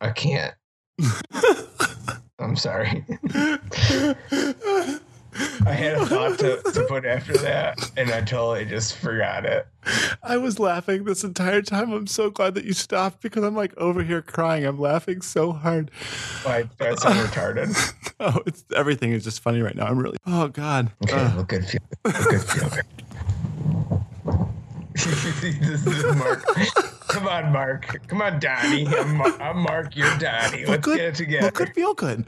I can't. I'm sorry. I had a thought to, to put after that, and I totally just forgot it. I was laughing this entire time. I'm so glad that you stopped because I'm like over here crying. I'm laughing so hard. Like that's so retarded. Oh, it's everything is just funny right now. I'm really. Oh God. Okay, Uh, look good, feel look good, feel good. This is Mark. Come on, Mark. Come on, Donnie. I'm, Mar- I'm Mark. You're Donnie. look Let's good. get it together. Look good. Feel good.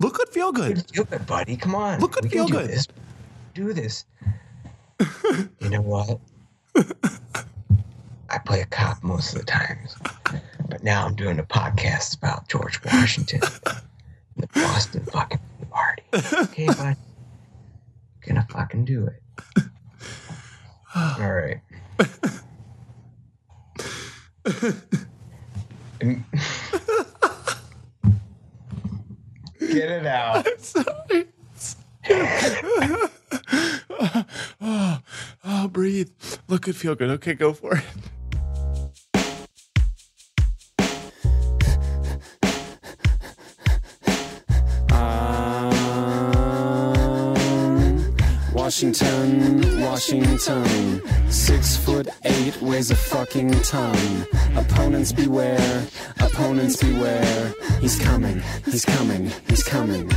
Look good. Feel good. Feel good, buddy. Come on. Look good, We feel do good. This. Do this. you know what? I play a cop most of the times, but now I'm doing a podcast about George Washington, and the Boston fucking party. Okay, bud. Gonna fucking do it. All right. Get it out. Sorry. oh, oh, breathe. Look good. Feel good. Okay, go for it. Washington, Washington, six foot eight, weighs a fucking ton. Opponents beware, opponents beware. He's coming, he's coming, he's coming.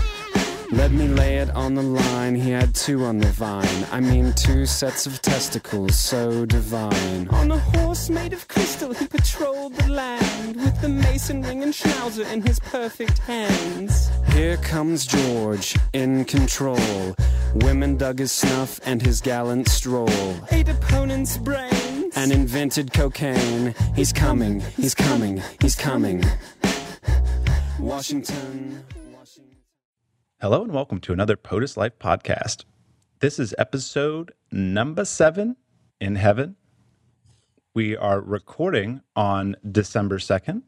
Let me lay it on the line. He had two on the vine. I mean, two sets of testicles, so divine. On a horse made of crystal, he patrolled the land with the mason ring and schnauzer in his perfect hands. Here comes George, in control. Women dug his snuff and his gallant stroll. Ate opponents' brains and invented cocaine. He's coming, he's coming, he's coming. Washington. Hello and welcome to another POTUS Life podcast. This is episode number seven in heaven. We are recording on December 2nd.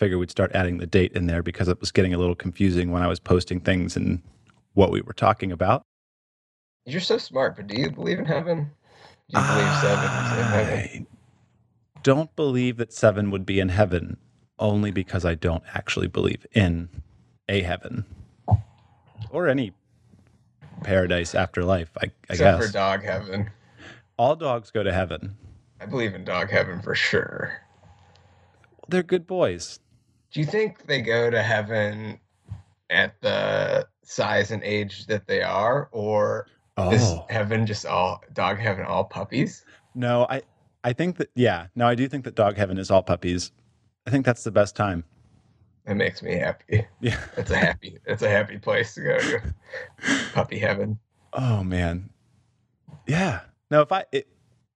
Figure we'd start adding the date in there because it was getting a little confusing when I was posting things and what we were talking about. You're so smart, but do you believe in heaven? Do you believe seven is in heaven? I don't believe that seven would be in heaven only because I don't actually believe in a heaven or any paradise afterlife, I, I Except guess. for dog heaven. All dogs go to heaven. I believe in dog heaven for sure. They're good boys. Do you think they go to heaven at the size and age that they are, or is Oh heaven just all dog heaven all puppies? no, I I think that yeah, no, I do think that dog heaven is all puppies. I think that's the best time. That makes me happy. Yeah. That's a happy. That's a happy place to go to. Puppy heaven. Oh man. Yeah. No, if I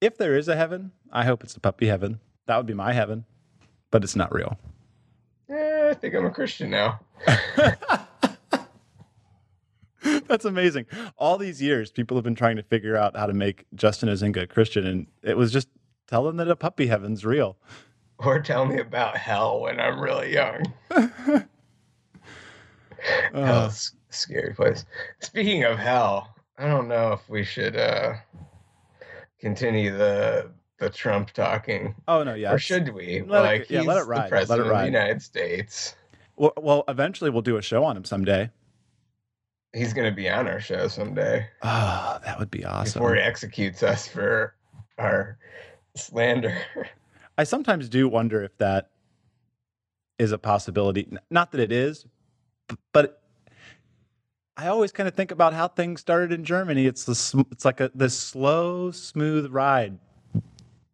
if there is a heaven, I hope it's a puppy heaven. That would be my heaven, but it's not real. Eh, I think I'm a Christian now. That's amazing. All these years, people have been trying to figure out how to make Justin Ozinga a Christian, and it was just tell them that a puppy heaven's real. Or tell me about hell when I'm really young. Uh, scary place. Speaking of hell, I don't know if we should uh continue the the Trump talking. oh no, yeah. or should we? let it- like yeah, he's let it ride, let it president of ride. the United States. Well, well, eventually we'll do a show on him someday. He's gonna be on our show someday Oh, that would be awesome. before he executes us for our slander. I sometimes do wonder if that is a possibility. Not that it is, but I always kind of think about how things started in Germany. It's the it's like a this slow, smooth ride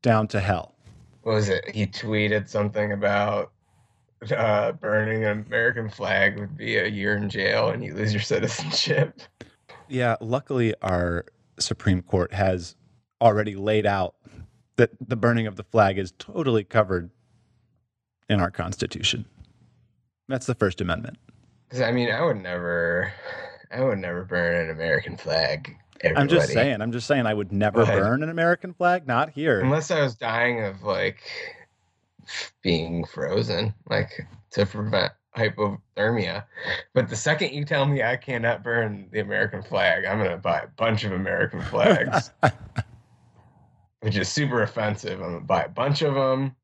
down to hell. what was it? He tweeted something about uh, burning an American flag would be a year in jail and you lose your citizenship. Yeah, luckily our Supreme Court has already laid out that the burning of the flag is totally covered in our Constitution. That's the First Amendment. I mean, I would never, I would never burn an American flag. Everybody. I'm just saying. I'm just saying. I would never ahead. burn an American flag. Not here. unless I was dying of like being frozen, like to prevent hypothermia. But the second you tell me I cannot burn the American flag, I'm gonna buy a bunch of American flags, which is super offensive. I'm gonna buy a bunch of them,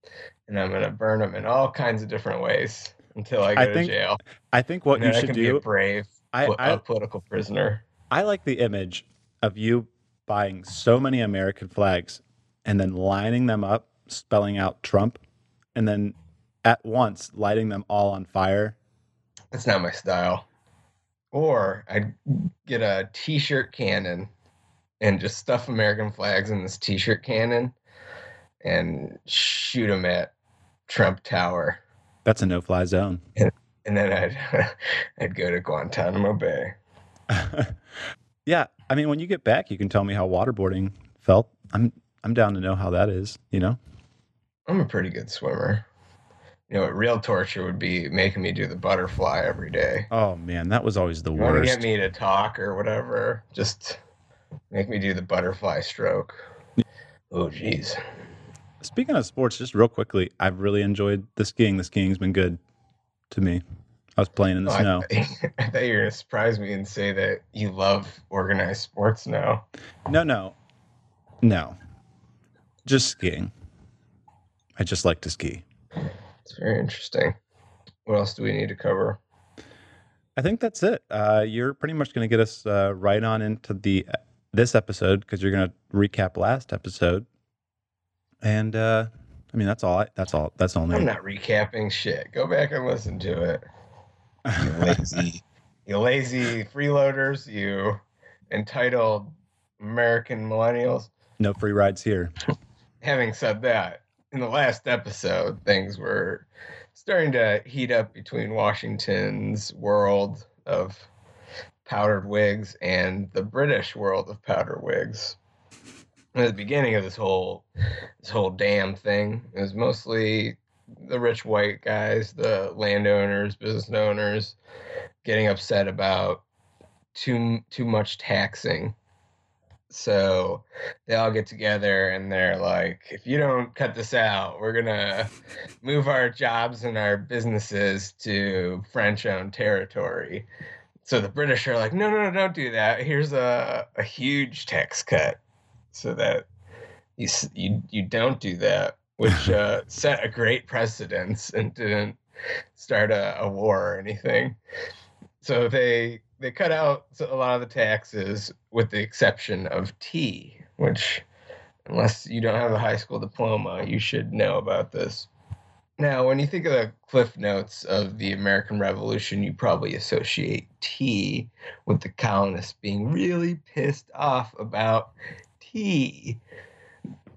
and I'm gonna burn them in all kinds of different ways. until I go I to jail. I think what you I should can be do. a brave I, I a political prisoner. I like the image of you buying so many American flags and then lining them up, spelling out Trump, and then at once lighting them all on fire. That's not my style. Or I'd get a t-shirt cannon and just stuff American flags in this t-shirt cannon and shoot them at Trump Tower. That's a no-fly zone. And then I'd I'd go to Guantanamo Bay. yeah, I mean, when you get back, you can tell me how waterboarding felt. I'm I'm down to know how that is. You know, I'm a pretty good swimmer. You know, what real torture would be making me do the butterfly every day. oh man, that was always the You want to worst. get me to talk or whatever? Just make me do the butterfly stroke. Oh, jeez. Speaking of sports, just real quickly, I've really enjoyed the skiing. The skiing's been good to me. I was playing in the Oh, snow. I, th- I thought you were going to surprise me and say that you love organized sports now. No, no, no, just skiing. I just like to ski. It's very interesting. What else do we need to cover? I think that's it. Uh, you're pretty much going to get us uh, right on into the this episode because you're going to recap last episode, and uh, I mean that's all. I, that's all. That's all. I'm not recapping shit. Go back and listen to it. You lazy, you lazy freeloaders, you entitled American millennials. no free rides here. having said that, in the last episode, things were starting to heat up between Washington's world of powdered wigs and the British world of powdered wigs. At the beginning of this whole this whole damn thing, it was mostly the rich white guys, the landowners, business owners, getting upset about too too much taxing. So they all get together and they're like, if you don't cut this out, we're gonna move our jobs and our businesses to French-owned territory. So the British are like, no, no, no, don't do that. Here's a, a huge tax cut, so that you you you don't do that, which uh, set a great precedence and didn't start a, a war or anything. So they they cut out a lot of the taxes, with the exception of tea, which, unless you don't have a high school diploma, you should know about this. Now, when you think of the cliff notes of the American Revolution, you probably associate tea with the colonists being really pissed off about tea.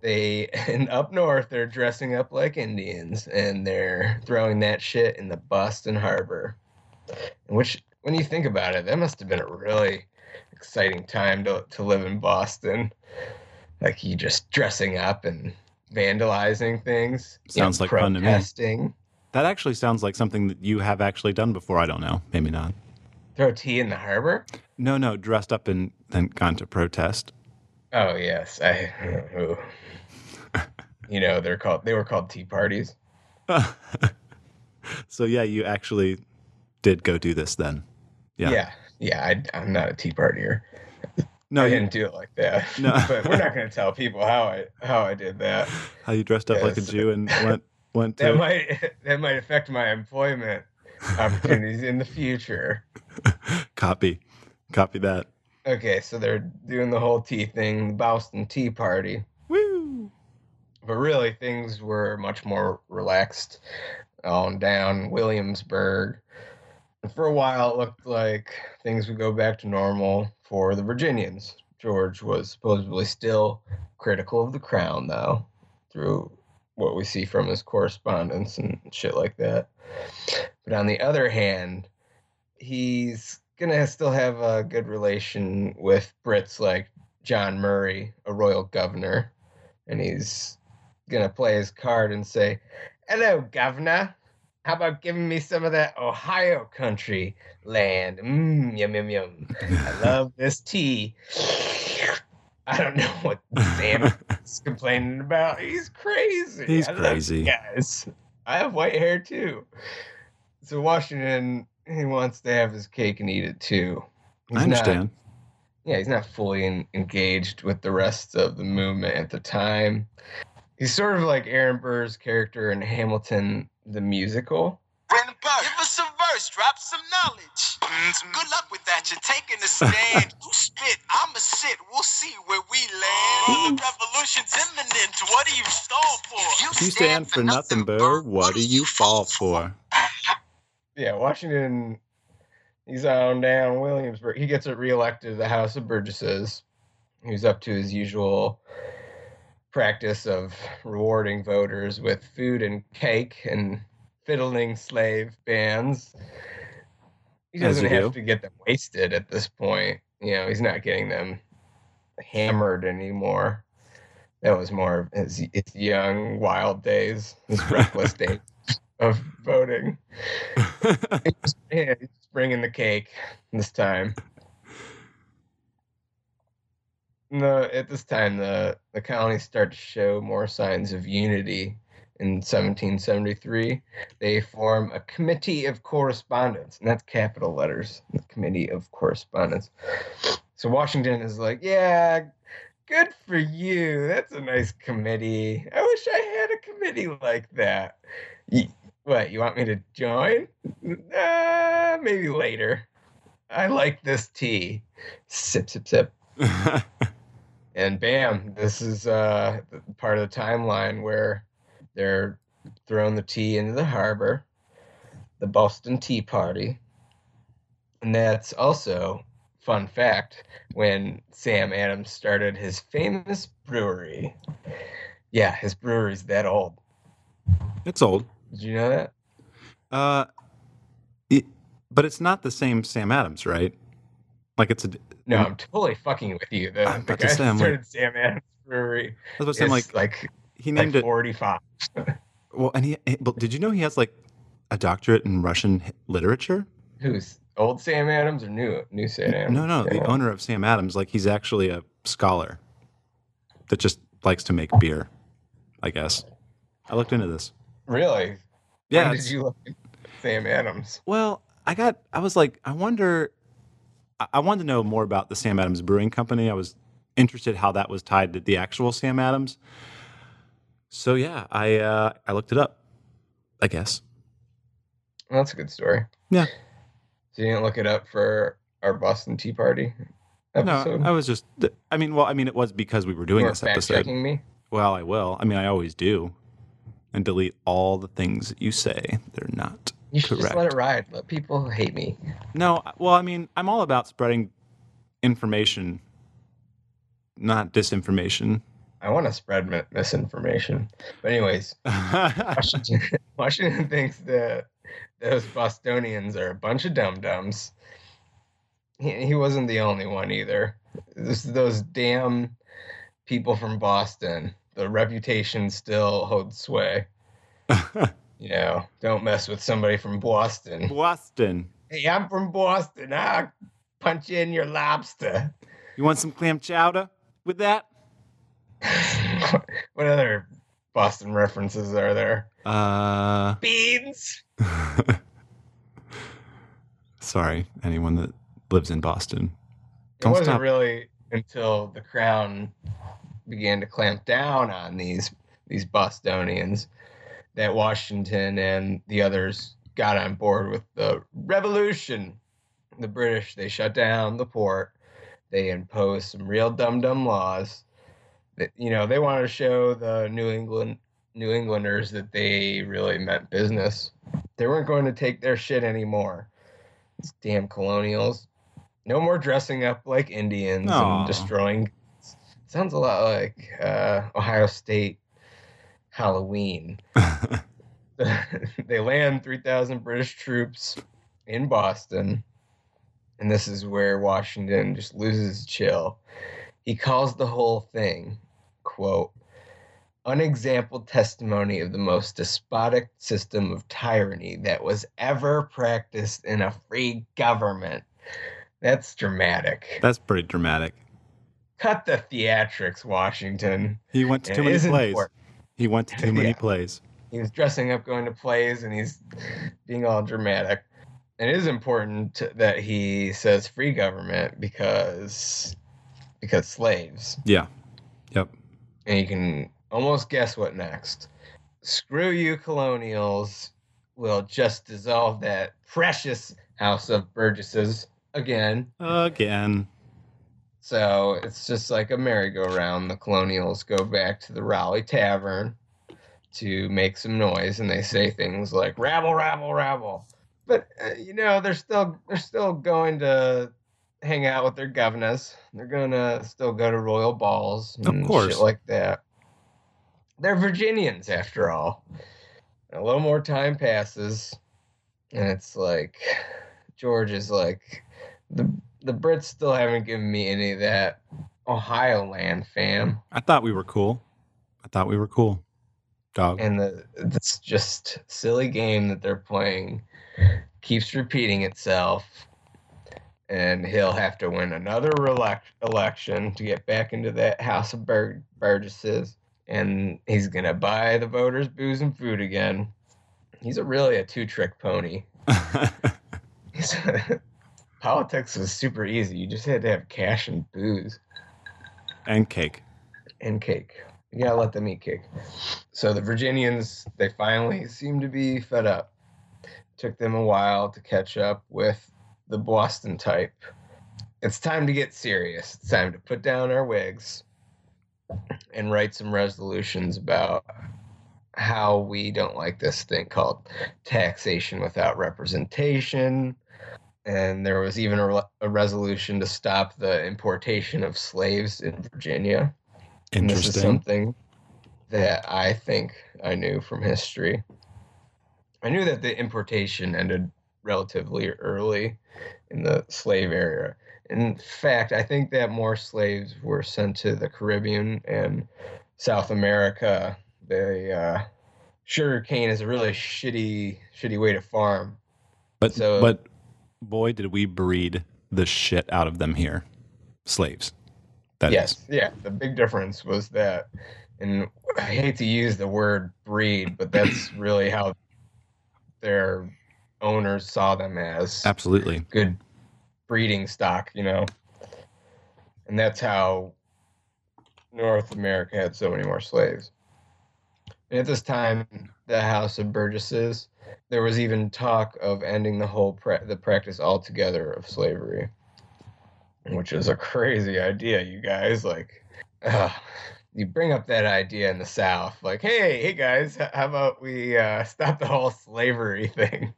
They and up north they're dressing up like Indians and they're throwing that shit in the Boston Harbor. Which when you think about it, that must have been a really exciting time to to live in Boston. Like you just dressing up and vandalizing things. Sounds like fun to me. protesting. That actually sounds like something that you have actually done before. I don't know. Maybe not. Throw tea in the harbor? No, no, dressed up and then gone to protest. Oh yes, I. you know they're called. They were called tea parties. so yeah, you actually did go do this then. Yeah. Yeah, yeah. I, I'm not a tea partier. No, I you, didn't do it like that. No. but we're not going to tell people how I how I did that. how you dressed up like a Jew and went went That to might that might affect my employment opportunities in the future. copy, copy that. Okay, so they're doing the whole tea thing, the Boston Tea Party. Woo! but really things were much more relaxed on down Williamsburg. For a while, it looked like things would go back to normal for the Virginians. George was supposedly still critical of the crown, though, through what we see from his correspondence and shit like that. But on the other hand, he's gonna still have a good relation with Brits like John Murray, a royal governor, and he's gonna play his card and say, "Hello, governor. How about giving me some of that Ohio country land? Mmm, yum yum yum. I love this tea." I don't know what Sam is complaining about. He's crazy. He's I crazy. guys. I have white hair too. So Washington, he wants to have his cake and eat it too. I He's not- understand. yeah, he's not fully en- engaged with the rest of the movement at the time. He's sort of like Aaron Burr's character in Hamilton the musical. Give us the verse, drop some knowledge. Mm-hmm. Good luck with that. You're taking a stand. you spit, I'ma sit. We'll see where we land. The revolution's imminent. What do you stall for? If you stand for nothing, Burr, what do you fall for? Yeah, Washington. He's on down Williamsburg. He gets reelected to the House of Burgesses. He's up to his usual practice of rewarding voters with food and cake and fiddling slave bands. He doesn't have do. to get them wasted at this point. You know, he's not getting them hammered anymore. That was more of his, his young, wild days, his reckless days of voting. Yeah, he's bringing the cake this time. No, at this time, the, the colonies start to show more signs of unity. In 1773, they form a committee of correspondence, and that's capital letters, the committee of correspondence. So Washington is like, yeah, good for you. That's a nice committee. I wish I had a committee like that. What, you want me to join? Uh, maybe later. I like this tea. Sip, sip, sip. And bam, this is uh, part of the timeline where they're throwing the tea into the harbor, the Boston Tea Party. And that's also, fun fact, when Sam Adams started his famous brewery. Yeah, his brewery's that old. it's old. Did you know that? Uh, it, but it's not the same Sam Adams, right? Like it's a. No, I'm totally fucking with you. The, I'm the guy say, I'm like- Sam Adams Brewery I was about to like, like, he like named it. 45. Well, and he. he- But did you know he has like a doctorate in Russian literature? Who's old Sam Adams or new new Sam Adams? No, no, the Yeah. owner of Sam Adams, like he's actually a scholar that just likes to make beer. I guess. I looked into this. Really? Yeah. When did you look at Sam Adams? Well, I got. I was like, I wonder. I- wanted to know more about the Sam Adams Brewing Company. I was interested how that was tied to the actual Sam Adams. So yeah, I uh, I looked it up. I guess. Well, that's a good story. Yeah. So you didn't look it up for our Boston Tea Party episode? No, I was just. I mean, well, I mean, it was because we were doing weren't this episode. me. Well, I will. I mean, I always do, and delete all the things that you say. They're not You should just let it ride. Let people hate me. No, well, I mean, I'm all about spreading information, not disinformation. I want to spread mi- misinformation. But anyways, Washington, Washington thinks that those Bostonians are a bunch of dum dums. He, he wasn't the only one either. This, those damn people from Boston. The reputation still holds sway. You know, don't mess with somebody from Boston. Boston. Hey, I'm from Boston. I'll punch you in your lobster. You want some clam chowder with that? what other Boston references are there? Uh, Beans. sorry, anyone that lives in Boston. It Don't wasn't stop. really until the crown began to clamp down on these these Bostonians that Washington and the others got on board with the revolution. The British they shut down the port. They imposed some real dumb dumb laws. That you know they wanted to show the New England New Englanders that they really meant business. They weren't going to take their shit anymore. These damn colonials. No more dressing up like Indians Aw. and destroying. Sounds a lot like uh, Ohio State Halloween. they land 3,000 British troops in Boston. And this is where Washington just loses chill. He calls the whole thing, quote, unexampled testimony of the most despotic system of tyranny that was ever practiced in a free government. That's dramatic. That's pretty dramatic. Cut the theatrics, Washington. He went to too many plays. important. He went to too many Yeah. plays. He was dressing up, going to plays, and he's being all dramatic. And it is important to, that he says free government because because slaves. Yeah. Yep. And you can almost guess what next. Screw you, colonials. We'll just dissolve that precious House of Burgesses again. Again. So it's just like a merry-go-round. The colonials go back to the Raleigh Tavern to make some noise, and they say things like "rabble, rabble, rabble." But uh, you know, they're still they're still going to hang out with their governors. They're gonna still go to royal balls Of and course. shit like that. They're Virginians after all. A little more time passes, and it's like George is like the the Brits still haven't given me any of that Ohio land, fam. I thought we were cool. I thought we were cool. Dog. And the this just silly game that they're playing keeps repeating itself. And he'll have to win another elec- election to get back into that House of Bur- Burgesses. And he's going to buy the voters booze and food again. He's a really a two trick pony. Politics was super easy. You just had to have cash and booze. and cake. and cake. You gotta let them eat cake. So the Virginians, they finally seem to be fed up. Took them a while to catch up with the Boston type. It's time to get serious. It's time to put down our wigs and write some resolutions about how we don't like this thing called taxation without representation. And there was even a, a resolution to stop the importation of slaves in Virginia. And this is something that I think I knew from history. I knew that the importation ended relatively early in the slave era. In fact, I think that more slaves were sent to the Caribbean and South America. The uh, sugar cane is a really shitty, shitty way to farm. But So- but boy, did we breed the shit out of them here, slaves. That is. yes, yeah. The big difference was that, and I hate to use the word breed, but that's really how their owners saw them as absolutely. good breeding stock, you know. And that's how North America had so many more slaves. At this time, the House of Burgesses, there was even talk of ending the whole pra- the practice altogether of slavery, which is a crazy idea, you guys. Like, uh, you bring up that idea in the South, like, hey, hey guys, how about we uh, stop the whole slavery thing?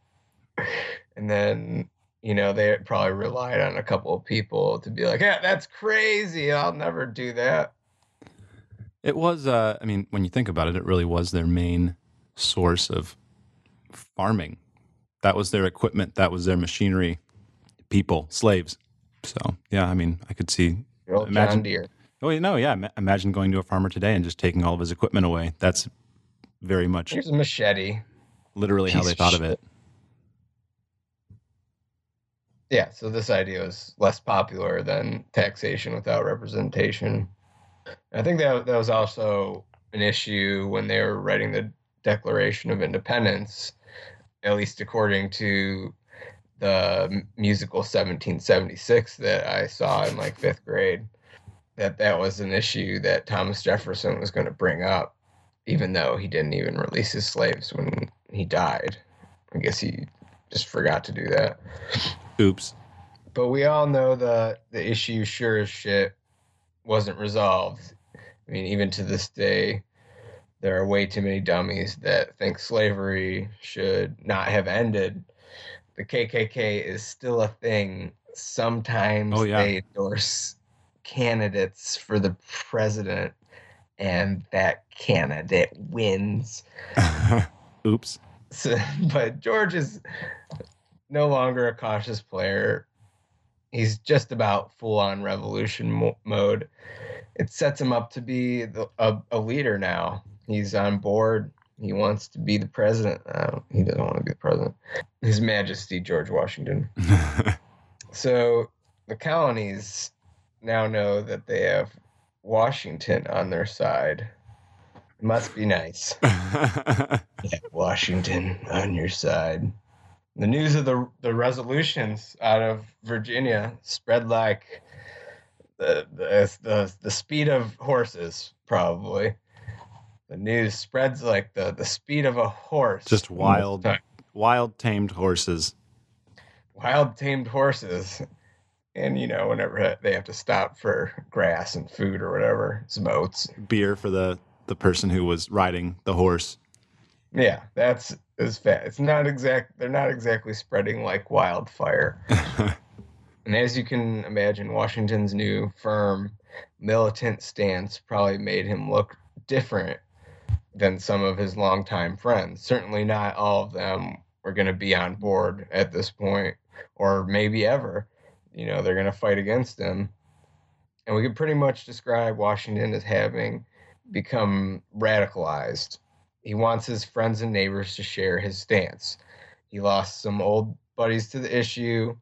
and then you know they probably relied on a couple of people to be like yeah that's crazy i'll never do that It was. Uh, I mean, when you think about it, it really was their main source of farming. That was their equipment. That was their machinery. People, slaves. So yeah, I mean, I could see. Imagine- john deere Oh, you know, yeah. Imagine going to a farmer today and just taking all of his equipment away. That's very much here's a machete literally how they thought of shit. it. yeah so this idea was less popular than taxation without representation i think that that was also an issue when they were writing the declaration of independence at least according to the musical 1776 that i saw in like fifth grade that that was an issue that thomas jefferson was going to bring up even though he didn't even release his slaves when he died i guess he just forgot to do that Oops. but we all know the the issue sure as shit wasn't resolved. I mean, even to this day, there are way too many dummies that think slavery should not have ended. The KKK is still a thing. Sometimes Oh, yeah. they endorse candidates for the president, and that candidate wins. Oops. So, but George is no longer a cautious player. He's just about full on revolution mo- mode. It sets him up to be the, a, a leader now. He's on board. He wants to be the president. Uh, he doesn't want to be the president. His Majesty George Washington. So the colonies now know that they have Washington on their side. Must be nice. Yeah, Washington on your side. The news of the the resolutions out of Virginia spread like the the the, the speed of horses, probably. The news spreads like the, the speed of a horse. Just mm-hmm. wild. wild tamed horses. Wild tamed horses. And, you know, whenever they have to stop for grass and food or whatever, some oats. Beer for the the person who was riding the horse. Yeah, that's is fat. It's not exact. They're not exactly spreading like wildfire. and as you can imagine, Washington's new firm militant stance probably made him look different than some of his longtime friends. Certainly not all of them were going to be on board at this point, or maybe ever. You know, they're going to fight against him. And we could pretty much describe Washington as having become radicalized. He wants his friends and neighbors to share his stance. He lost some old buddies to the issue.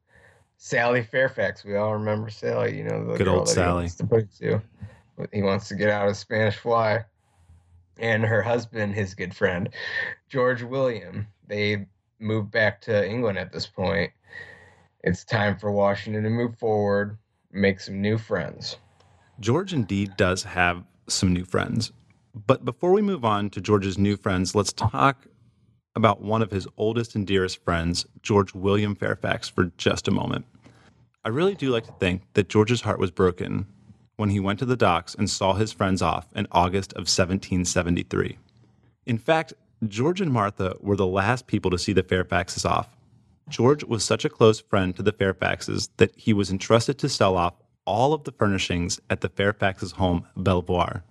Sally Fairfax, we all remember Sally, you know, the Good old that he Sally. wants to to. He wants to get out of Spanish Fly. And her husband, his good friend, George William, they moved back to England at this point. It's time for Washington to move forward, make some new friends. George indeed does have some new friends. But before we move on to George's new friends, let's talk about one of his oldest and dearest friends, George William Fairfax, for just a moment. I really do like to think that George's heart was broken when he went to the docks and saw his friends off in August of 1773. In fact, George and Martha were the last people to see the Fairfaxes off. George was such a close friend to the Fairfaxes that he was entrusted to sell off all of the furnishings at the Fairfaxes' home, Belvoir.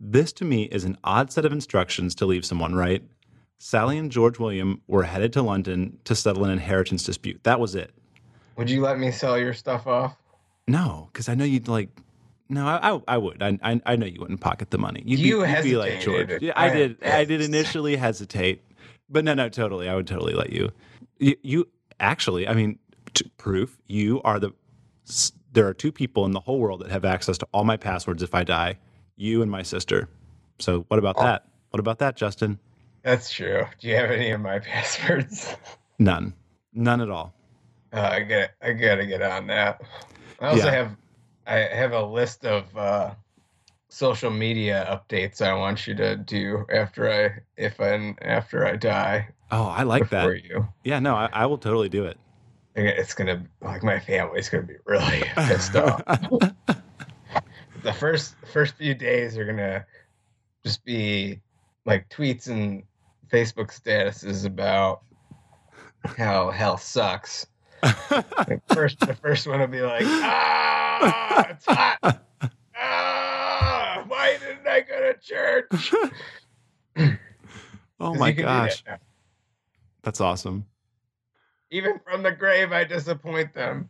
This to me is an odd set of instructions to leave someone, right? Sally and George William were headed to London to settle an inheritance dispute. That was it. Would you let me sell your stuff off? No, because I know you'd like. No, I, I, I would. I, I, I know you wouldn't pocket the money. You'd, You be, you'd be like. George. Yeah, I I- did. I did initially hesitate, but no, no, totally. I would totally let you. You, you actually, I mean, t- proof. You are the. There are two people in the whole world that have access to all my passwords if I die. You and my sister. So what about that? What about that, Justin? That's true. Do you have any of my passwords? None. None at all. Uh, I got I gotta get on that. I also Yeah. have I have a list of uh, social media updates I want you to do after I if and after I die. Oh, I like that. you. Yeah, no, I, I will totally do it. It's gonna like my family's gonna be really pissed off. the first first few days are gonna just be like tweets and Facebook statuses about how hell sucks. Like first, the first one will be like, ah, it's hot. Ah, why didn't I go to church? oh my do that gosh, that's awesome. Even from the grave, I disappoint them.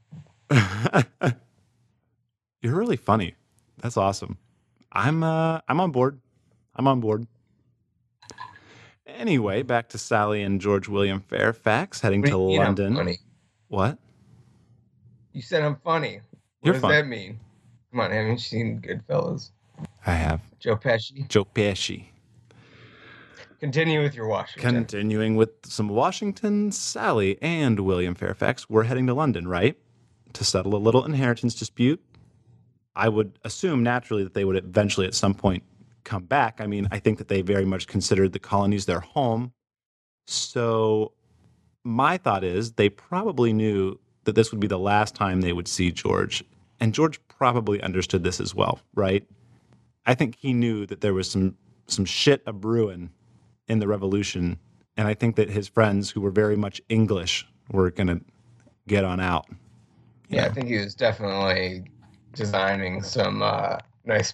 You're really funny. That's awesome. I'm uh I'm on board. I'm on board. Anyway, back to Sally and George William Fairfax heading to you London. funny? What? You said I'm funny. What You're does fun. that mean? Come on, haven't you seen Goodfellas? I have Joe Pesci. Joe Pesci. Continue with your Washington. Continuing with some Washington, Sally and William Fairfax were heading to London, right? To settle a little inheritance dispute. I would assume naturally that they would eventually at some point come back. I mean, I think that they very much considered the colonies their home. So my thought is they probably knew that this would be the last time they would see George. And George probably understood this as well, right? I think he knew that there was some some shit a brewing in the revolution. And I think that his friends who were very much English were gonna get on out. yeah, I think he was definitely designing some uh, nice,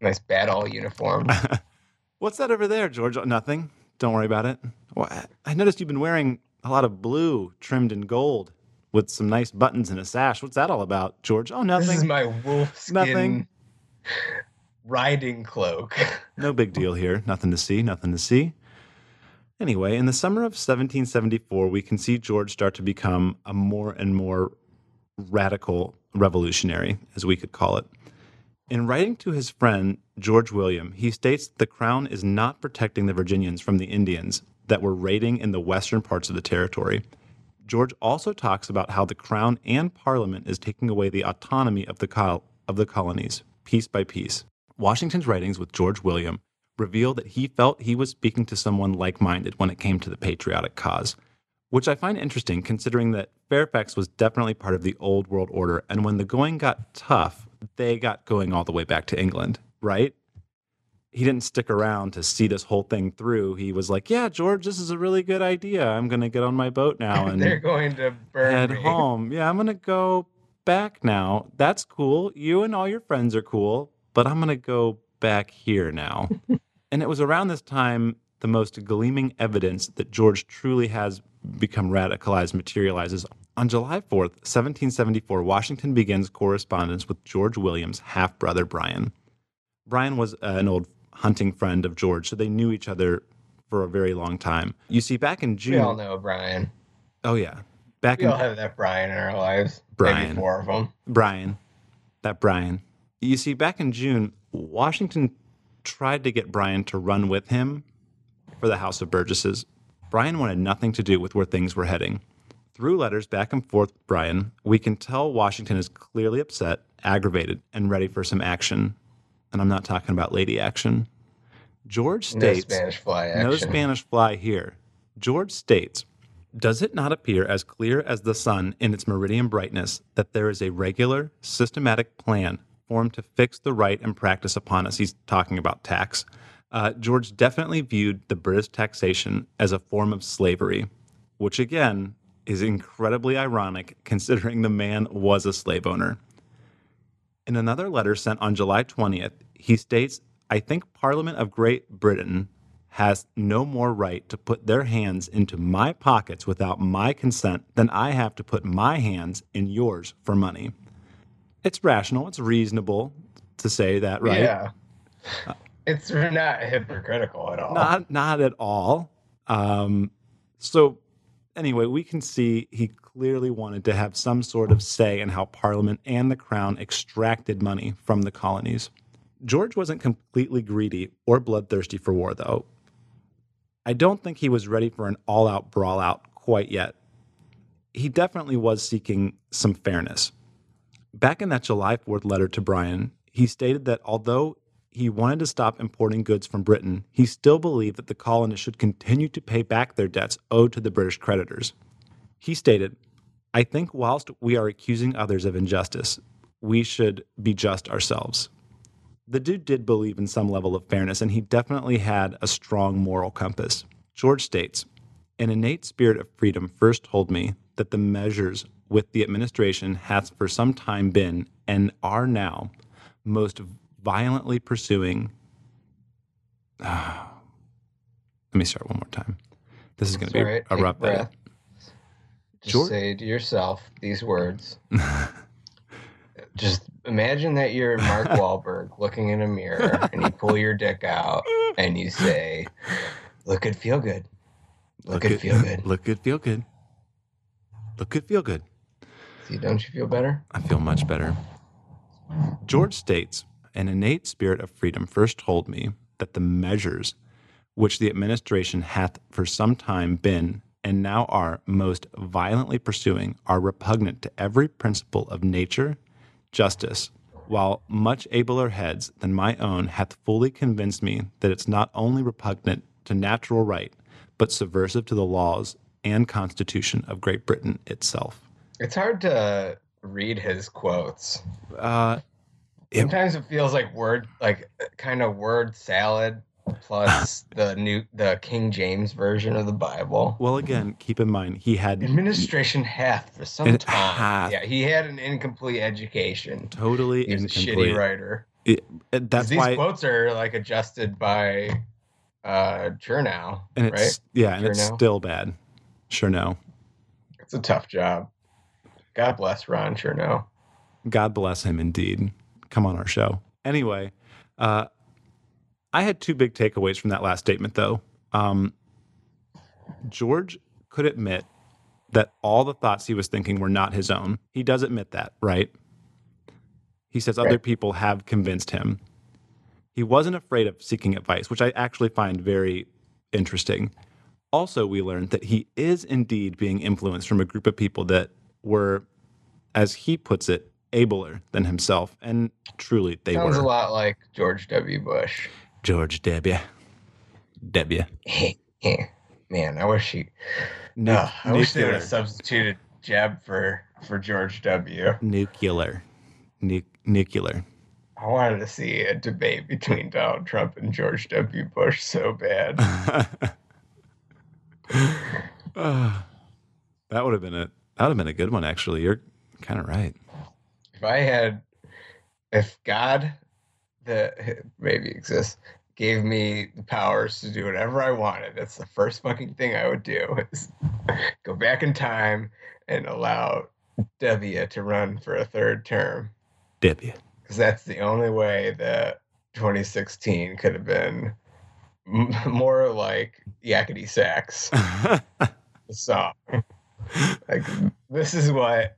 nice battle uniform. What's that over there, George? Nothing. Don't worry about it. Well, I- noticed you've been wearing a lot of blue trimmed in gold with some nice buttons and a sash. What's that all about, George? Oh, nothing. This is my wolf skin Nothing. riding cloak. No big deal here. Nothing to see, nothing to see. Anyway, in the summer of 1774, we can see George start to become a more and more radical revolutionary, as we could call it. In writing to his friend George William, he states the crown is not protecting the Virginians from the Indians that were raiding in the western parts of the territory. George also talks about how the crown and parliament is taking away the autonomy of the col- of the colonies piece by piece. Washington's writings with George William reveal that he felt he was speaking to someone like-minded when it came to the patriotic cause. Which I find interesting considering that Fairfax was definitely part of the old world order. And when the going got tough, they got going all the way back to England, right? He didn't stick around to see this whole thing through. He was like, Yeah, George, this is a really good idea. I'm going to get on my boat now and They're going to burn head me. home. Yeah, I'm going to go back now. That's cool. You and all your friends are cool, but I'm going to go back here now. and it was around this time the most gleaming evidence that George truly has become radicalized materializes. On July 4th, 1774, Washington begins correspondence with George Williams' half brother Brian. Brian was uh, an old hunting friend of George, so they knew each other for a very long time. You see, back in June. We all know Brian. Oh, yeah. Back We in all have that Brian in our lives. Brian. Maybe four of them. Brian, that Brian. You see, back in June, Washington tried to get Brian to run with him for the House of Burgesses. Brian wanted nothing to do with where things were heading. Through letters back and forth with Brian, we can tell Washington is clearly upset, aggravated, and ready for some action. And I'm not talking about lady action. George No states Spanish fly action. no Spanish fly here. George states, Does it not appear as clear as the sun in its meridian brightness that there is a regular, systematic plan formed to fix the right and practice upon us? He's talking about tax. Uh, George definitely viewed the British taxation as a form of slavery, which again is incredibly ironic considering the man was a slave owner. In another letter sent on July 20th, he states, I think Parliament of Great Britain has no more right to put their hands into my pockets without my consent than I have to put my hands in yours for money. It's rational, it's reasonable to say that, right? Yeah. It's not hypocritical at all. Not not at all. Um, so anyway, we can see he clearly wanted to have some sort of say in how Parliament and the Crown extracted money from the colonies. George wasn't completely greedy or bloodthirsty for war, though. I don't think he was ready for an all out brawl out quite yet. He definitely was seeking some fairness. Back in that July 4th letter to Brian, he stated that although he wanted to stop importing goods from Britain, he still believed that the colonists should continue to pay back their debts owed to the British creditors. He stated, I think whilst we are accusing others of injustice, we should be just ourselves. The dude did believe in some level of fairness, and he definitely had a strong moral compass. George states, An innate spirit of freedom first told me that the measures with the administration hath for some time been, and are now, most violently pursuing. let me start one more time. This is going to be right. a rough edit. breath. Just George- say to yourself these words. Just imagine that you're Mark Wahlberg looking in a mirror and you pull your dick out and you say, Look good, feel good. Look, good, feel good. Look good, feel good. Look good, feel good. See, don't you feel better? I feel much better. George states An innate spirit of freedom first told me that the measures which the administration hath for some time been and now are most violently pursuing are repugnant to every principle of nature, justice, while much abler heads than my own hath fully convinced me that it's not only repugnant to natural right, but subversive to the laws and constitution of Great Britain itself. It's hard to read his quotes. Uh, It- Sometimes it feels like word, like kind of word salad plus the new, the King James version of the Bible. Well, again, keep in mind he had Administration hath for some time. Yeah, he had an incomplete education. totally He was a shitty writer. It- 'Cause that's these why, quotes are like adjusted by uh Chernow, and it's right? yeah, and it's still bad. Sure, no. It's a tough job. God bless Ron Chernow. God bless him indeed. Come on our show. Anyway, uh, I had two big takeaways from that last statement, though. Um, George could admit that all the thoughts he was thinking were not his own. He does admit that, right? He says other people have convinced him. He wasn't afraid of seeking advice, which I actually find very interesting. Also, we learned that he is indeed being influenced from a group of people that were, as he puts it, abler than himself. And truly, they were. Sounds were. a lot like George W. Bush. George W. W. Man, I wish he No, I wish they would have substituted Jeb for for George W. nuclear. Nu- nuclear. I wanted to see a debate between Donald Trump and George W. Bush so bad. Ah, that would have been a that would have been a good one actually. You're kind of right. If I had, if God, that maybe exists, gave me the powers to do whatever I wanted, that's the first fucking thing I would do is go back in time and allow W to run for a third term. You. Because that's the only way that 2016 could have been m- more like Yakety Sax, song. Like, this is what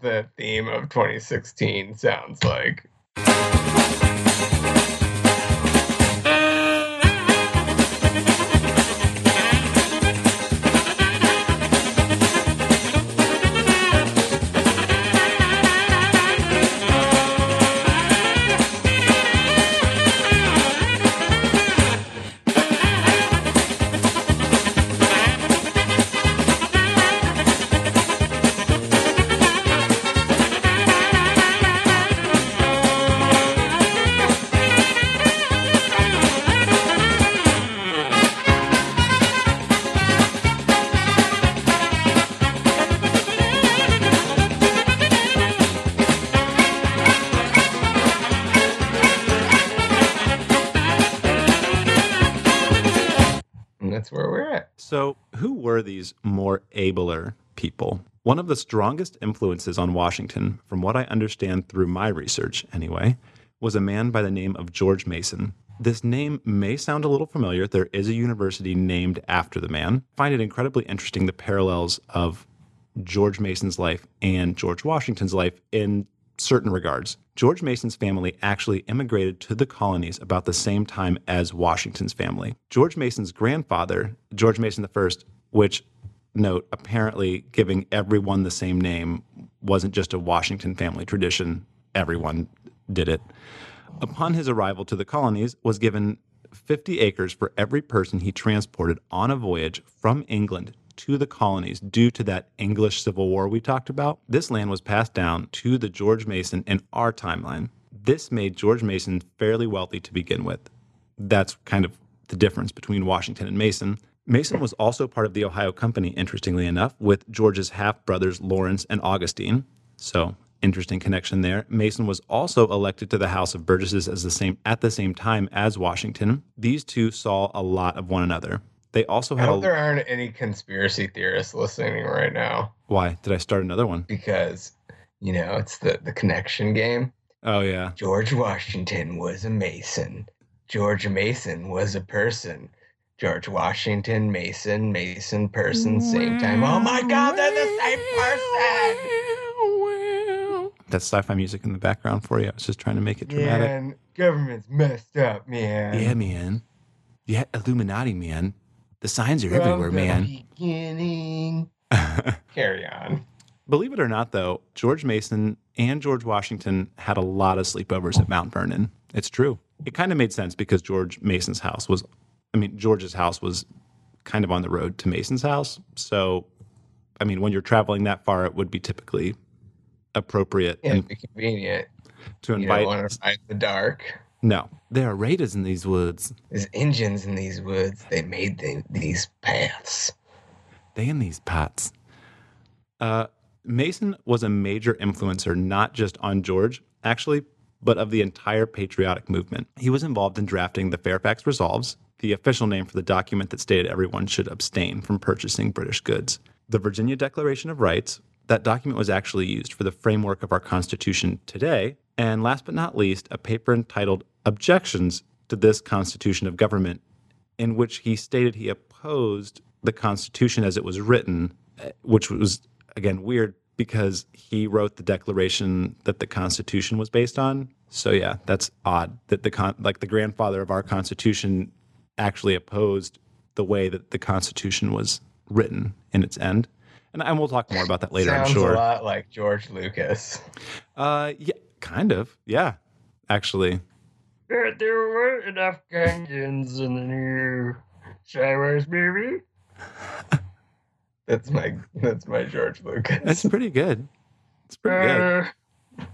the theme of 2016 sounds like. Were these more abler people? One of the strongest influences on Washington, from what I understand through my research anyway, was a man by the name of George Mason. This name may sound a little familiar. There is a university named after the man. I find it incredibly interesting the parallels of George Mason's life and George Washington's life in certain regards. George Mason's family actually immigrated to the colonies about the same time as Washington's family. George Mason's grandfather, George Mason I, which note apparently giving everyone the same name wasn't just a Washington family tradition, everyone did it. Upon his arrival to the colonies was given 50 acres for every person he transported on a voyage from England to the colonies due to that English Civil War we talked about. This land was passed down to the George Mason in our timeline. This made George Mason fairly wealthy to begin with. That's kind of the difference between Washington and Mason. Mason was also part of the Ohio Company, interestingly enough, with George's half brothers Lawrence and Augustine. So, interesting connection there. Mason was also elected to the House of Burgesses as the same at the same time as Washington. These two saw a lot of one another. They also had. I hope a there aren't any conspiracy theorists listening right now why did I start another one? because, you know, it's the, the connection game. Oh yeah. George Washington was a Mason. George Mason was a person. George Washington, Mason, Mason, person, same time. Oh my God, they're the same person. That's sci-fi music in the background for you. I was just trying to make it dramatic. Man, government's messed up, man. Yeah, man. Yeah, Illuminati, man. The signs are From everywhere, the man. Beginning. Carry on. Believe it or not, though, George Mason and George Washington had a lot of sleepovers at Mount Vernon. It's true. It kind of made sense because George Mason's house was, I mean, George's house was kind of on the road to Mason's house. So, I mean, when you're traveling that far, it would be typically appropriate Yeah, and convenient. to You don't invite. want to fight the dark. no, there are raiders in these woods. There's engines in these woods. They made the, these paths. They in these pots. Uh, Mason was a major influencer not just on George, actually, but of the entire patriotic movement. He was involved in drafting the Fairfax Resolves, the official name for the document that stated everyone should abstain from purchasing British goods. The Virginia Declaration of Rights, that document was actually used for the framework of our Constitution today. And last but not least, a paper entitled Objections to this Constitution of Government, in which he stated he opposed the Constitution as it was written, eh, which was, again, weird because he wrote the declaration that the Constitution was based on. So yeah, that's odd that the con- like the grandfather of our Constitution actually opposed the way that the Constitution was written in its end. And, and we'll talk more about that later, Sounds I'm sure. a lot like George Lucas. Uh, yeah, kind of. Yeah, actually. There weren't enough guns in the new Star Wars movie. That's my that's my George Lucas. That's pretty good. It's pretty good.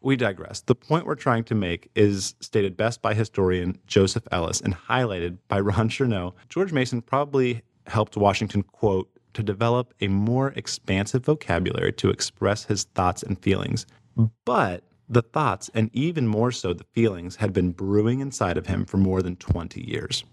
We digress. The point we're trying to make is stated best by historian Joseph Ellis and highlighted by Ron Chernow. George Mason probably helped Washington, quote, to develop a more expansive vocabulary to express his thoughts and feelings. But the thoughts, and even more so the feelings, had been brewing inside of him for more than 20 years.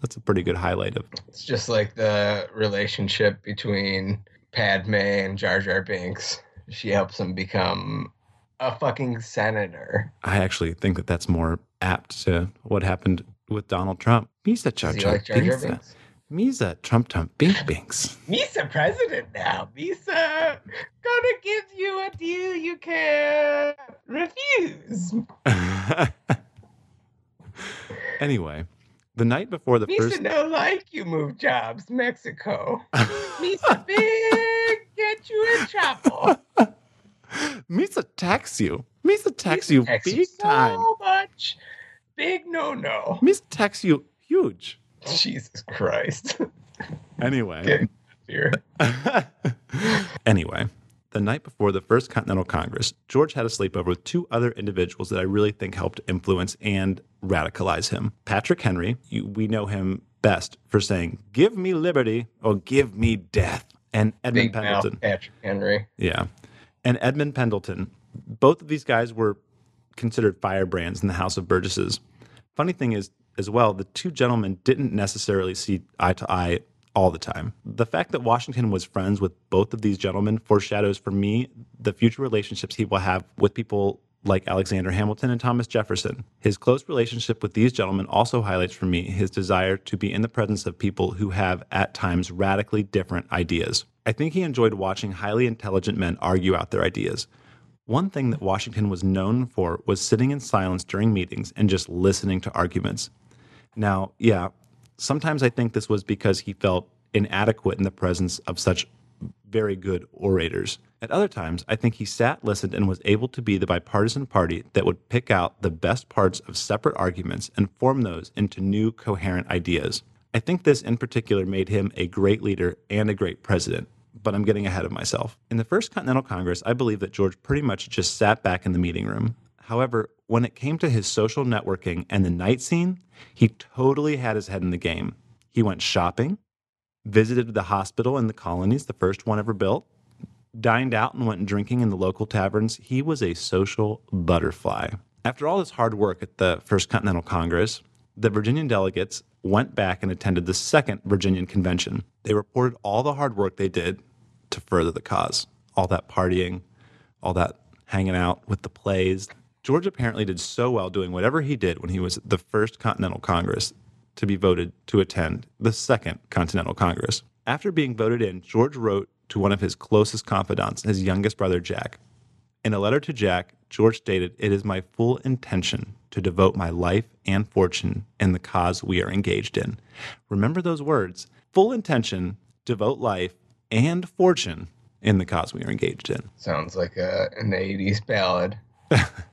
That's a pretty good highlight of It's just like the relationship between Padme and Jar Jar Binks. She helps him become a fucking senator. I actually think that that's more apt to what happened with Donald Trump. Misa Jar he Jar like Jar Jar Binks. Binks? Misa Trump Trump Bink Binks. Misa president now. Misa gonna give you a deal you can't refuse. anyway, the night before the Misa first no like you move jobs, Mexico. Misa big get you in trouble. Misa tax you. Misa tax Misa you tax big so time. much. Big no no. Misa tax you huge. Jesus Christ. Anyway. Anyway, the night before the First Continental Congress, George had a sleepover with two other individuals that I really think helped influence and radicalize him. Patrick Henry, you, we know him best for saying, Give me liberty or give me death. And Edmund Big Pendleton. Patrick Henry. Yeah. And Edmund Pendleton. Both of these guys were considered firebrands in the House of Burgesses. Funny thing is, as well, the two gentlemen didn't necessarily see eye to eye all the time. The fact that Washington was friends with both of these gentlemen foreshadows for me the future relationships he will have with people like Alexander Hamilton and Thomas Jefferson. His close relationship with these gentlemen also highlights for me his desire to be in the presence of people who have at times radically different ideas. I think he enjoyed watching highly intelligent men argue out their ideas. One thing that Washington was known for was sitting in silence during meetings and just listening to arguments. Now, yeah, sometimes I think this was because he felt inadequate in the presence of such very good orators. At other times, I think he sat, listened, and was able to be the bipartisan party that would pick out the best parts of separate arguments and form those into new coherent ideas. I think this in particular made him a great leader and a great president, but I'm getting ahead of myself. In the First Continental Congress, I believe that George pretty much just sat back in the meeting room. However, when it came to his social networking and the night scene, he totally had his head in the game. He went shopping, visited the hospital in the colonies, the first one ever built, dined out and went drinking in the local taverns. He was a social butterfly. After all this hard work at the First Continental Congress, the Virginian delegates went back and attended the Second Virginian Convention. They reported all the hard work they did to further the cause, all that partying, all that hanging out with the plays. George apparently did so well doing whatever he did when he was the First Continental Congress to be voted to attend the Second Continental Congress. After being voted in, George wrote to one of his closest confidants, his youngest brother, Jack. In a letter to Jack, George stated, It is my full intention to devote my life and fortune in the cause we are engaged in. Remember those words full intention, devote life and fortune in the cause we are engaged in. Sounds like a, an 80s ballad.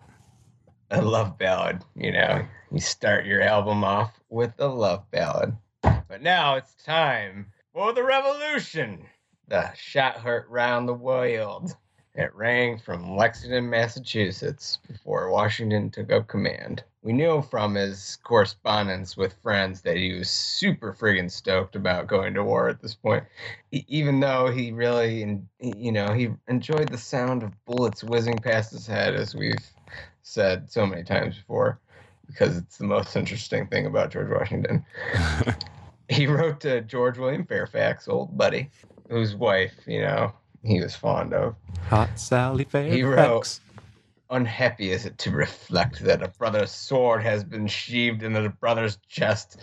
a love ballad, you know. You start your album off with a love ballad. But now it's time for the revolution. The shot heard round the world. It rang from Lexington, Massachusetts, before Washington took up command. We knew from his correspondence with friends that he was super friggin' stoked about going to war at this point, even though he really, you know, he enjoyed the sound of bullets whizzing past his head, as we've said so many times before, because it's the most interesting thing about George Washington. he wrote to George William Fairfax, old buddy, whose wife, you know, he was fond of. Hot Sally Fairfax. He wrote, Unhappy is it to reflect that a brother's sword has been sheathed in a brother's chest,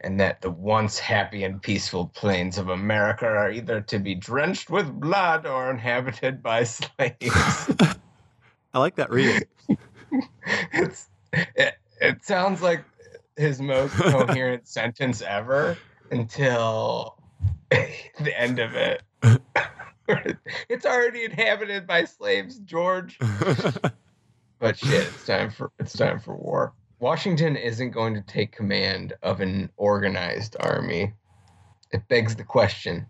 and that the once happy and peaceful plains of America are either to be drenched with blood or inhabited by slaves. I like that reading. it's it, it sounds like his most coherent sentence ever until the end of it. it's already inhabited by slaves, George. But shit, it's time for it's time for war. Washington isn't going to take command of an organized army. It begs the question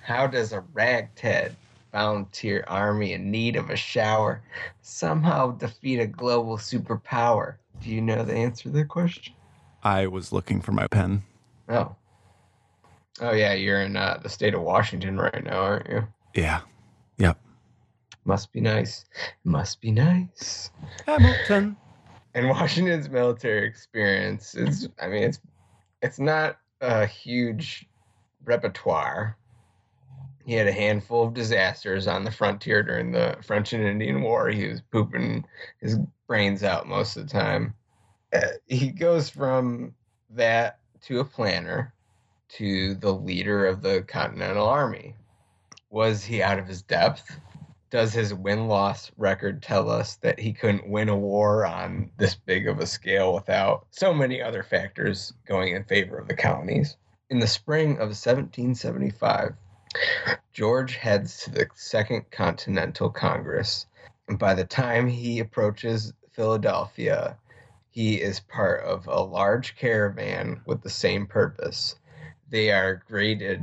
how does a ragtag volunteer army in need of a shower somehow defeat a global superpower? Do you know the answer to the question? I was looking for my pen. Oh. Oh, yeah, you're in uh, the state of Washington right now, aren't you? Yeah. Yep. Must be nice. Must be nice. Hamilton. And Washington's military experience is, I mean, it's it's not a huge repertoire. He had a handful of disasters on the frontier during the French and Indian War. He was pooping his brains out most of the time. Uh, he goes from that to a planner to the leader of the Continental Army. Was he out of his depth? Does his win loss record tell us that he couldn't win a war on this big of a scale without so many other factors going in favor of the colonies? In the spring of 1775, George heads to the Second Continental Congress. And by the time he approaches Philadelphia, he is part of a large caravan with the same purpose. They are greeted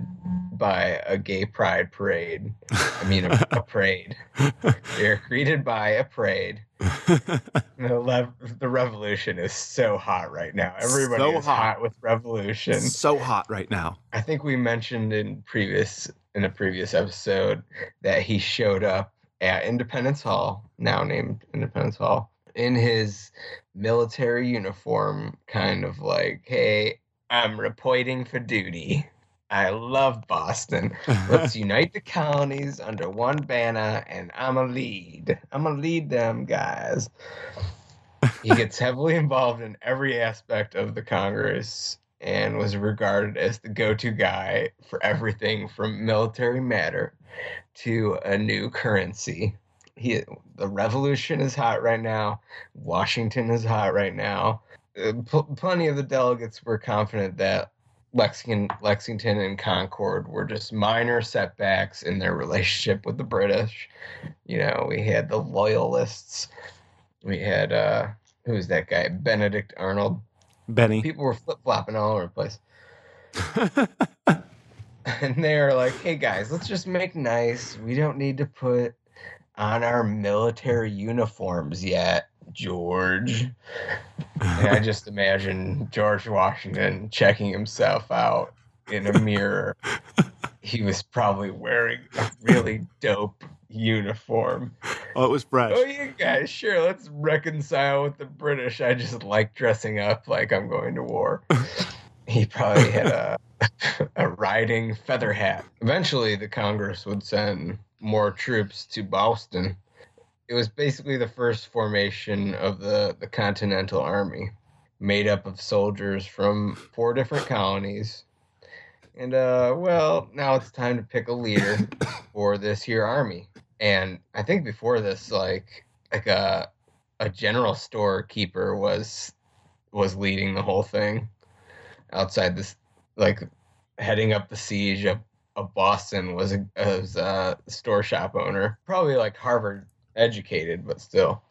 by a gay pride parade. I mean, a, a parade. They are greeted by a parade. The, lev- the revolution is so hot right now. Everybody So is hot. hot with revolution. so hot right now. I think we mentioned in previous in a previous episode that he showed up at Independence Hall, now named Independence Hall, in his military uniform, kind of like, "Hey, I'm reporting for duty. I love Boston. Let's unite the colonies under one banner, and I'm a lead. I'm a lead them guys." He gets heavily involved in every aspect of the Congress and was regarded as the go-to guy for everything from military matter to a new currency. He, the revolution is hot right now. Washington is hot right now. Uh, pl- plenty of the delegates were confident that Lexington, Lexington and Concord were just minor setbacks in their relationship with the British. You know, we had the Loyalists. We had uh, who's that guy? Benedict Arnold Benny. people were flip flopping all over the place. And they were like, hey guys, let's just make nice. We don't need to put on our military uniforms yet, George. And I just imagine George Washington checking himself out in a mirror. He was probably wearing a really dope uniform. oh, it was fresh. Oh, you guys, sure, let's reconcile with the British. I just like dressing up like I'm going to war. he probably had a, a riding feather hat. Eventually, the Congress would send more troops to Boston. It was basically the first formation of the, the Continental Army, made up of soldiers from four different colonies. And, uh, well, now it's time to pick a leader for this here army and I think before this, like like a a general store keeper was was leading the whole thing outside this, like heading up the siege of, of Boston was a was a store shop owner, probably like Harvard educated, but still.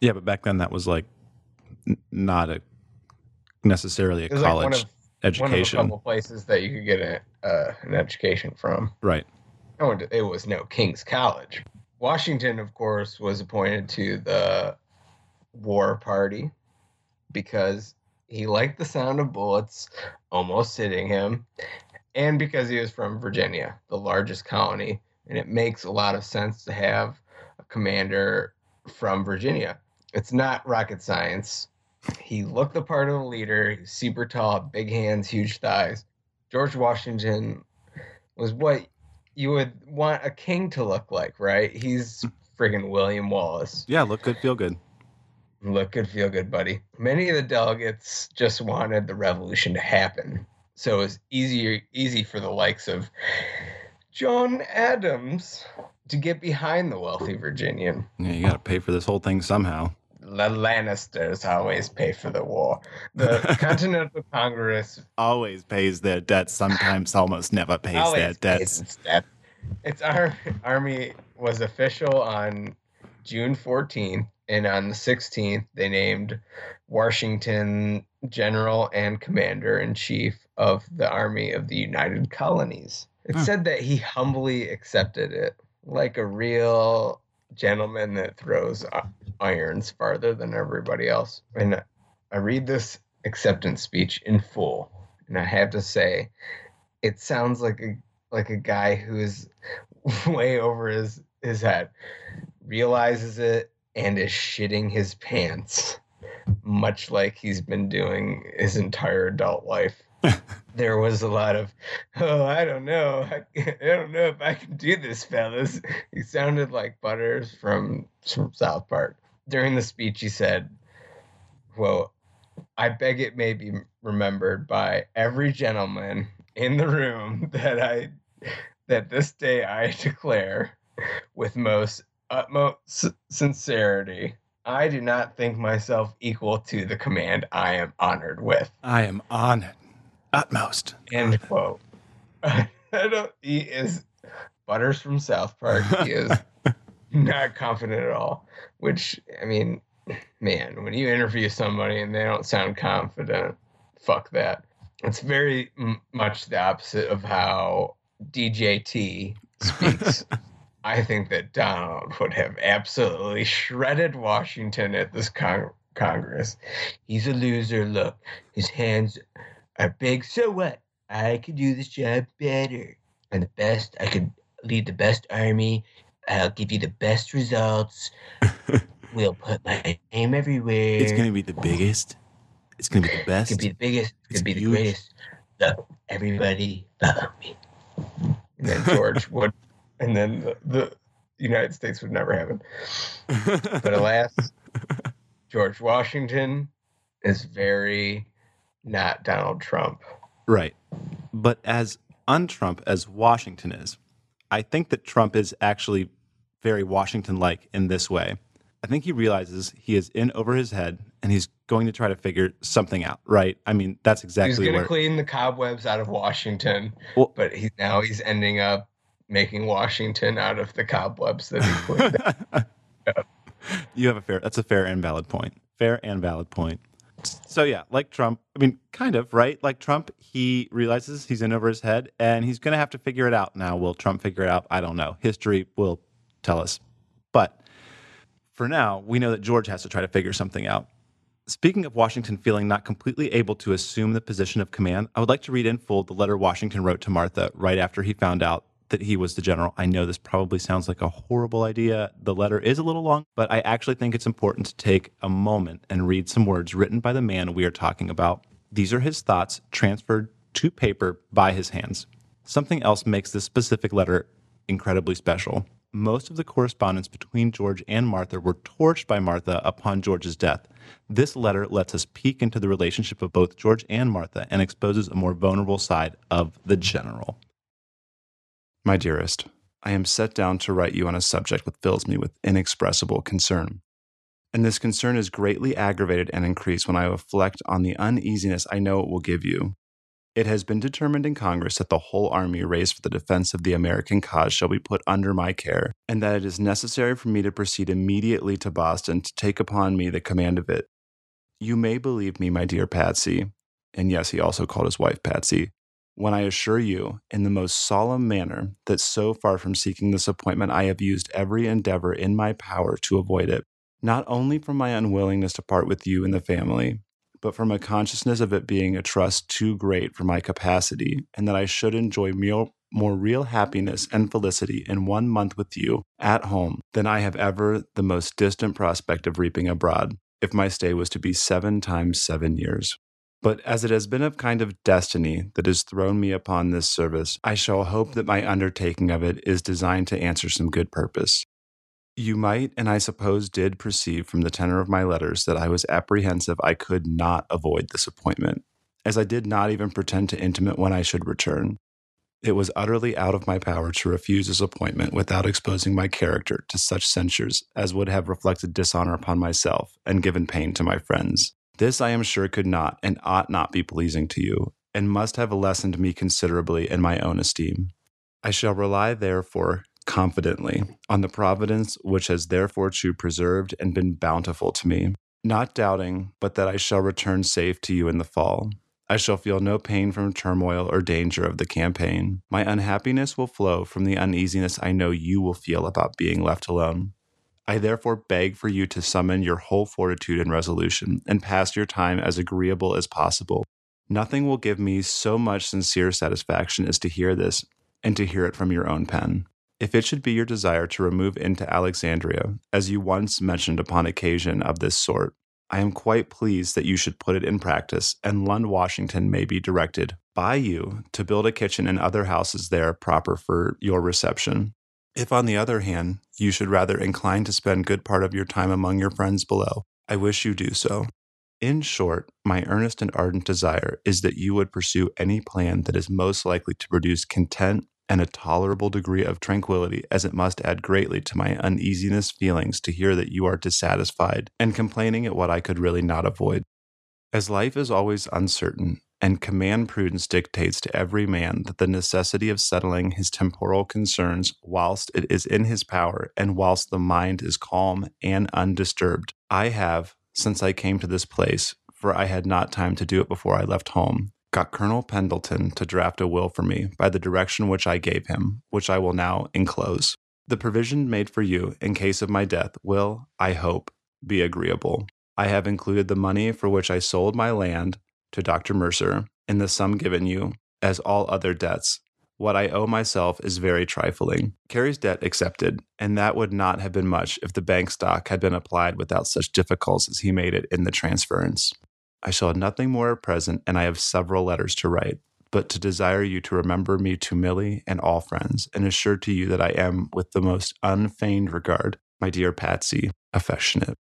Yeah, but back then that was like n- not a necessarily a was like one college of one of a education. couple places that you could get a, uh, an education from. right. To- it was no King's College. Washington, of course, was appointed to the war party because he liked the sound of bullets almost hitting him, and because he was from Virginia, the largest colony, and it makes a lot of sense to have commander from Virginia. It's not rocket science. He looked the part of a leader. He's super tall, big hands, huge thighs. George Washington was what you would want a king to look like, right? He's friggin' William Wallace. Yeah, look good, feel good. Look good, feel good, buddy. Many of the delegates just wanted the revolution to happen. So it was easier easy for the likes of John Adams to get behind the wealthy Virginian. Yeah, you got to pay for this whole thing somehow. The Lannisters always pay for the war. The Continental Congress Always pays their debts. Sometimes almost never pays their pays debts. its debt. Its ar- army was official on June 14th, And on the 16th, they named Washington General and Commander in Chief of the Army of the United Colonies. It said that he humbly accepted it like a real gentleman that throws irons farther than everybody else. And I read this acceptance speech in full, and I have to say, it sounds like a like a guy who is way over his his head, realizes it, and is shitting his pants, much like he's been doing his entire adult life. there was a lot of, oh, I don't know, I, I don't know if I can do this, fellas. He sounded like Butters from from South Park. During the speech, he said, "Well, I beg it may be remembered by every gentleman in the room that I that this day I declare with most utmost sincerity I do not think myself equal to the command I am honored with. I am on it. Utmost. End quote. I don't, he is Butters from South Park. He is not confident at all. Which I mean, man, when you interview somebody and they don't sound confident, fuck that. It's very m- much the opposite of how DJT speaks. I think that Donald would have absolutely shredded Washington at this con- Congress. He's a loser. Look, his hands are big. So what? I can do this job better. And the best, I could lead the best army. I'll give you the best results. we'll put my name everywhere. It's gonna be the biggest. It's gonna be the best. could be the biggest. It It's could be the greatest. Look, everybody follow me. And then George would, and then the, the United States would never happen. But alas, George Washington is very not Donald Trump. Right. But as un-Trump as Washington is, I think that Trump is actually very Washington-like in this way. I think he realizes he is in over his head and he's going to try to figure something out, right? I mean, that's He's exactly going to clean the cobwebs out of Washington, Well- but now he's ending up making Washington out of the cobwebs that he cleaned. you have a fair that's a fair and valid point. Fair and valid point. So yeah, like Trump, I mean, kind of, right? Like Trump, he realizes he's in over his head and he's going to have to figure it out. Now, will Trump figure it out? I don't know. History will tell us. But for now, we know that George has to try to figure something out. Speaking of Washington feeling not completely able to assume the position of command, I would like to read in full the letter Washington wrote to Martha right after he found out that he was the general. I know this probably sounds like a horrible idea. The letter is a little long, but I actually think it's important to take a moment and read some words written by the man we are talking about. These are his thoughts transferred to paper by his hands. Something else makes this specific letter incredibly special. Most of the correspondence between George and Martha were torched by Martha upon George's death. This letter lets us peek into the relationship of both George and Martha and exposes a more vulnerable side of the general. My dearest, I am set down to write you on a subject that fills me with inexpressible concern. And this concern is greatly aggravated and increased when I reflect on the uneasiness I know it will give you. It has been determined in Congress that the whole army raised for the defense of the American cause shall be put under my care, and that it is necessary for me to proceed immediately to Boston to take upon me the command of it. You may believe me, my dear Patsy, and yes, he also called his wife Patsy, when I assure you, in the most solemn manner, that so far from seeking this appointment, I have used every endeavor in my power to avoid it, not only from my unwillingness to part with you and the family, but from a consciousness of it being a trust too great for my capacity, and that I should enjoy more, more real happiness and felicity in one month with you at home than I have ever the most distant prospect of reaping abroad, if my stay was to be seven times seven years. But as it has been a kind of destiny that has thrown me upon this service, I shall hope that my undertaking of it is designed to answer some good purpose. You might, and I suppose did, perceive from the tenor of my letters that I was apprehensive I could not avoid this appointment, as I did not even pretend to intimate when I should return. It was utterly out of my power to refuse this appointment without exposing my character to such censures as would have reflected dishonor upon myself and given pain to my friends. This I am sure could not and ought not be pleasing to you, and must have lessened me considerably in my own esteem. I shall rely, therefore, confidently on the providence which has therefore true preserved and been bountiful to me, not doubting but that I shall return safe to you in the fall. I shall feel no pain from turmoil or danger of the campaign. My unhappiness will flow from the uneasiness I know you will feel about being left alone. I therefore beg for you to summon your whole fortitude and resolution, and pass your time as agreeable as possible. Nothing will give me so much sincere satisfaction as to hear this, and to hear it from your own pen. If it should be your desire to remove into Alexandria, as you once mentioned upon occasion of this sort, I am quite pleased that you should put it in practice, and Lund, Washington may be directed by you to build a kitchen and other houses there proper for your reception. If, on the other hand, you should rather incline to spend good part of your time among your friends below, I wish you do so. In short, my earnest and ardent desire is that you would pursue any plan that is most likely to produce content and a tolerable degree of tranquility, as it must add greatly to my uneasiness feelings to hear that you are dissatisfied and complaining at what I could really not avoid. As life is always uncertain, and command prudence dictates to every man that the necessity of settling his temporal concerns whilst it is in his power and whilst the mind is calm and undisturbed, I have, since I came to this place, for I had not time to do it before I left home, got Colonel Pendleton to draft a will for me by the direction which I gave him, which I will now enclose. The provision made for you in case of my death will, I hope, be agreeable. I have included the money for which I sold my land to Dr. Mercer in the sum given you, as all other debts. What I owe myself is very trifling. Cary's debt accepted, and that would not have been much if the bank stock had been applied without such difficulties as he made it in the transference. I shall have nothing more at present, and I have several letters to write, but to desire you to remember me to Millie and all friends, and assure to you that I am, with the most unfeigned regard, my dear Patsy, affectionate,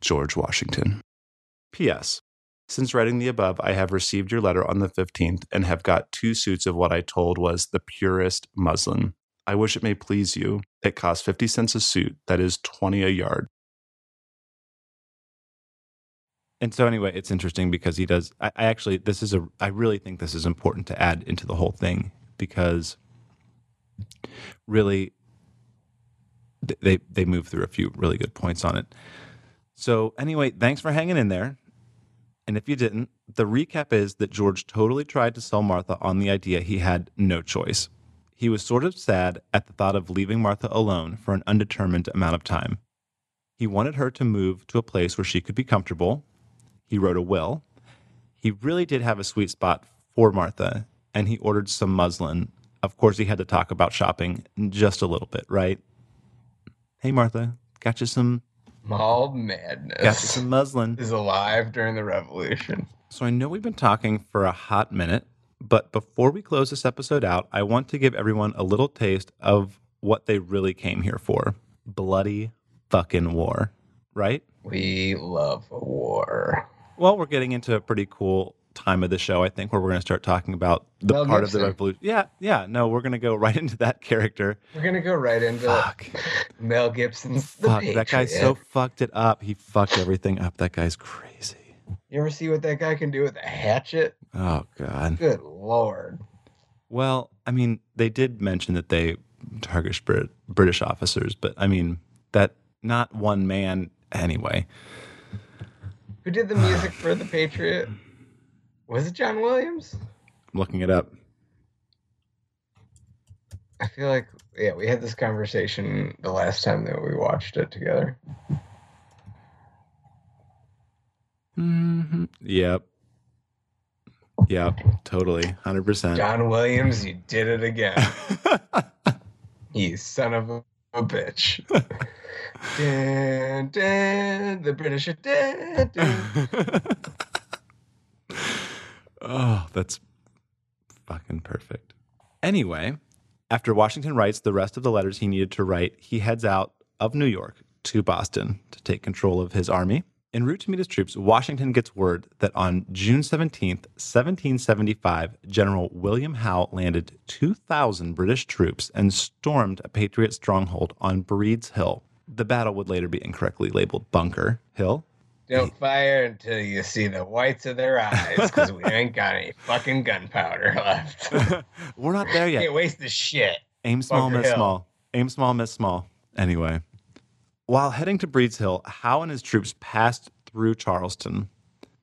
George Washington. P.S. Since writing the above, I have received your letter on the 15th and have got two suits of what I told was the purest muslin. I wish it may please you. It costs 50 cents a suit, that is 20 a yard. And so, anyway, it's interesting because he does. I, I actually, this is a, I really think this is important to add into the whole thing because really they, they move through a few really good points on it. So, anyway, thanks for hanging in there. And if you didn't, the recap is that George totally tried to sell Martha on the idea he had no choice. He was sort of sad at the thought of leaving Martha alone for an undetermined amount of time. He wanted her to move to a place where she could be comfortable. He wrote a will. He really did have a sweet spot for Martha, and he ordered some muslin. Of course, he had to talk about shopping just a little bit, right? Hey, Martha, got you some, Got you madness some muslin. is alive during the revolution. So I know we've been talking for a hot minute, but before we close this episode out, I want to give everyone a little taste of what they really came here for bloody fucking war, right? We love a war. Well, we're getting into a pretty cool time of the show, I think, where we're going to start talking about the Mel part of the revolution. Yeah, yeah. No, we're going to go right into that character. We're gonna go right into Fuck. Mel Gibson's Fuck, that guy so fucked it up. He fucked everything up. That guy's crazy. You ever see what that guy can do with a hatchet? Oh, God. Good lord. Well, I mean, they did mention that they target Brit- British officers, but I mean, that not one man anyway. Who did the music for The Patriot? Was it John Williams? I'm looking it up. I feel like yeah, we had this conversation the last time that we watched it together. hmm Yep. Yep. Totally. 100%. John Williams, you did it again. you son of a, a bitch. dun, dun, the British are dead. oh, that's fucking perfect. Anyway, after Washington writes the rest of the letters he needed to write, he heads out of New York to Boston to take control of his army. En route to meet his troops, Washington gets word that on June 17th, 1775, General William Howe landed 2,000 British troops and stormed a Patriot stronghold on Breed's Hill. The battle would later be incorrectly labeled Bunker Hill. Don't fire until you see the whites of their eyes, because we ain't got any fucking gunpowder left. We're not there yet. Can't waste the shit. Aim small, Bunker miss Hill. small. Aim small, miss small. Anyway, while heading to Breeds Hill, Howe and his troops passed through Charleston,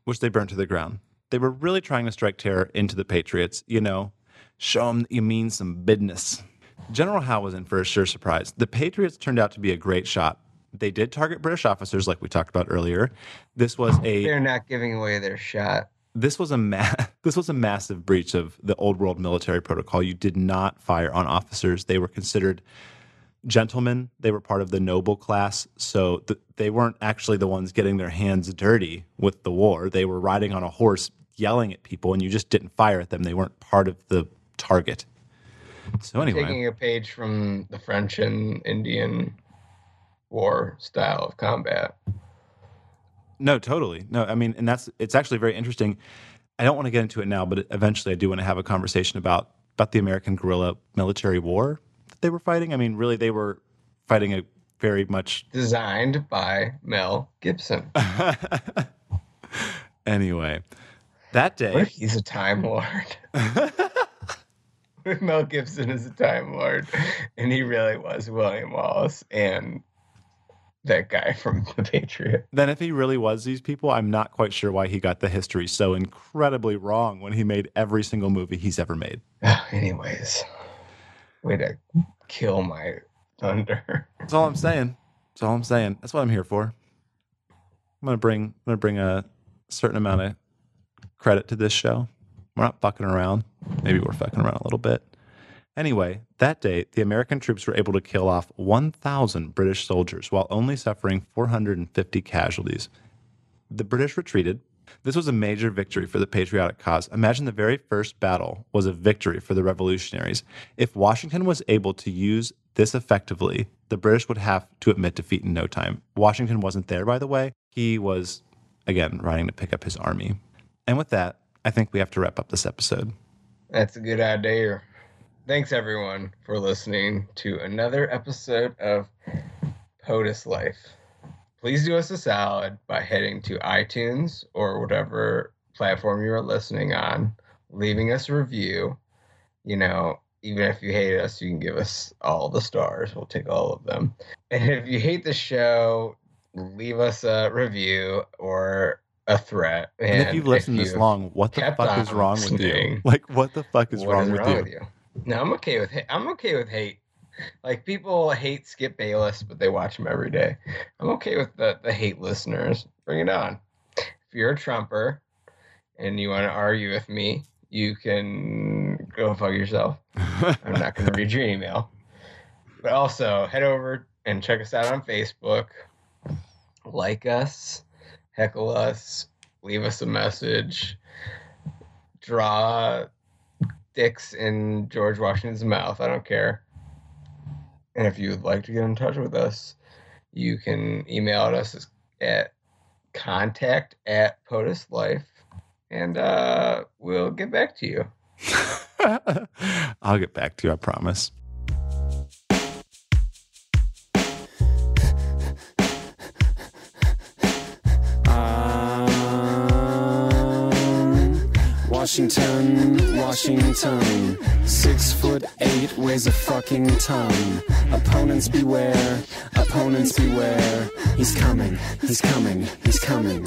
which they burnt to the ground. They were really trying to strike terror into the Patriots, you know, show them that you mean some business. General Howe was in for a sure surprise. The Patriots turned out to be a great shot. They did target British officers, like we talked about earlier. This was a They're not giving away their shot. this was a ma- this was a massive breach of the old world military protocol. You did not fire on officers. They were considered gentlemen. They were part of the noble class, so th- they weren't actually the ones getting their hands dirty with the war. They were riding on a horse, yelling at people, and you just didn't fire at them. They weren't part of the target. So anyway, Taking a page from the French and Indian war style of combat. No, totally. No, I mean, and that's it's actually very interesting. I don't want to get into it now, but eventually I do want to have a conversation about about the American guerrilla military war that they were fighting. I mean, really, they were fighting a very much. Designed by Mel Gibson. anyway, that day, he's a Time Lord? Mel Gibson is a Time Lord and he really was William Wallace and that guy from The Patriot. then if he really was these people, I'm not quite sure why he got the history so incredibly wrong when he made every single movie he's ever made. Anyways, way to kill my thunder. That's all I'm saying. That's all I'm saying. That's what I'm here for. I'm gonna bring I'm gonna bring a certain amount of credit to this show. We're not fucking around. Maybe we're fucking around a little bit. Anyway, that day, the American troops were able to kill off 1,000 British soldiers while only suffering 450 casualties. The British retreated. This was a major victory for the patriotic cause. Imagine the very first battle was a victory for the revolutionaries. If Washington was able to use this effectively, the British would have to admit defeat in no time. Washington wasn't there, by the way. He was, again, riding to pick up his army. And with that, I think we have to wrap up this episode. That's a good idea. Thanks everyone for listening to another episode of POTUS Life. Please do us a solid by heading to iTunes or whatever platform you are listening on, leaving us a review. You know, even if you hate us, you can give us all the stars. We'll take all of them. And if you hate the show, leave us a review or a threat. And, if you've listened this long, what the fuck is wrong with you? Like, what the fuck is what wrong, with, you? No, I'm okay with hate. I'm okay with hate. Like people hate Skip Bayless, but they watch him every day. I'm okay with the, the hate listeners. Bring it on. If you're a Trumper and you want to argue with me, you can go fuck yourself. I'm not going to read your email. But also head over and check us out on Facebook. Like us, heckle us, leave us a message, draw dicks in George Washington's mouth. I don't care. And if you would like to get in touch with us, you can email us at contact at POTUS Life, and uh, we'll get back to you. I'll get back to you, I promise. Washington, Washington, six foot eight, weighs a fucking ton. Opponents beware, opponents beware. He's coming, he's coming, he's coming.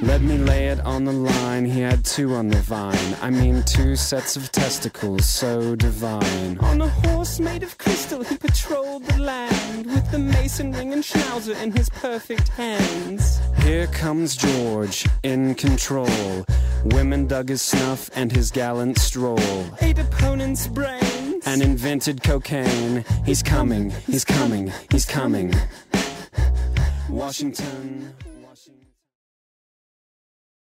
Let me lay it on the line. He had two on the vine. I mean, two sets of testicles so divine. On a horse made of crystal, he patrolled the land with the mason ring and schnauzer in his perfect hands. Here comes George, in control. Women dug his snuff and his gallant stroll. Eight opponents' brains. And invented cocaine. He's coming, he's coming, he's coming. Washington.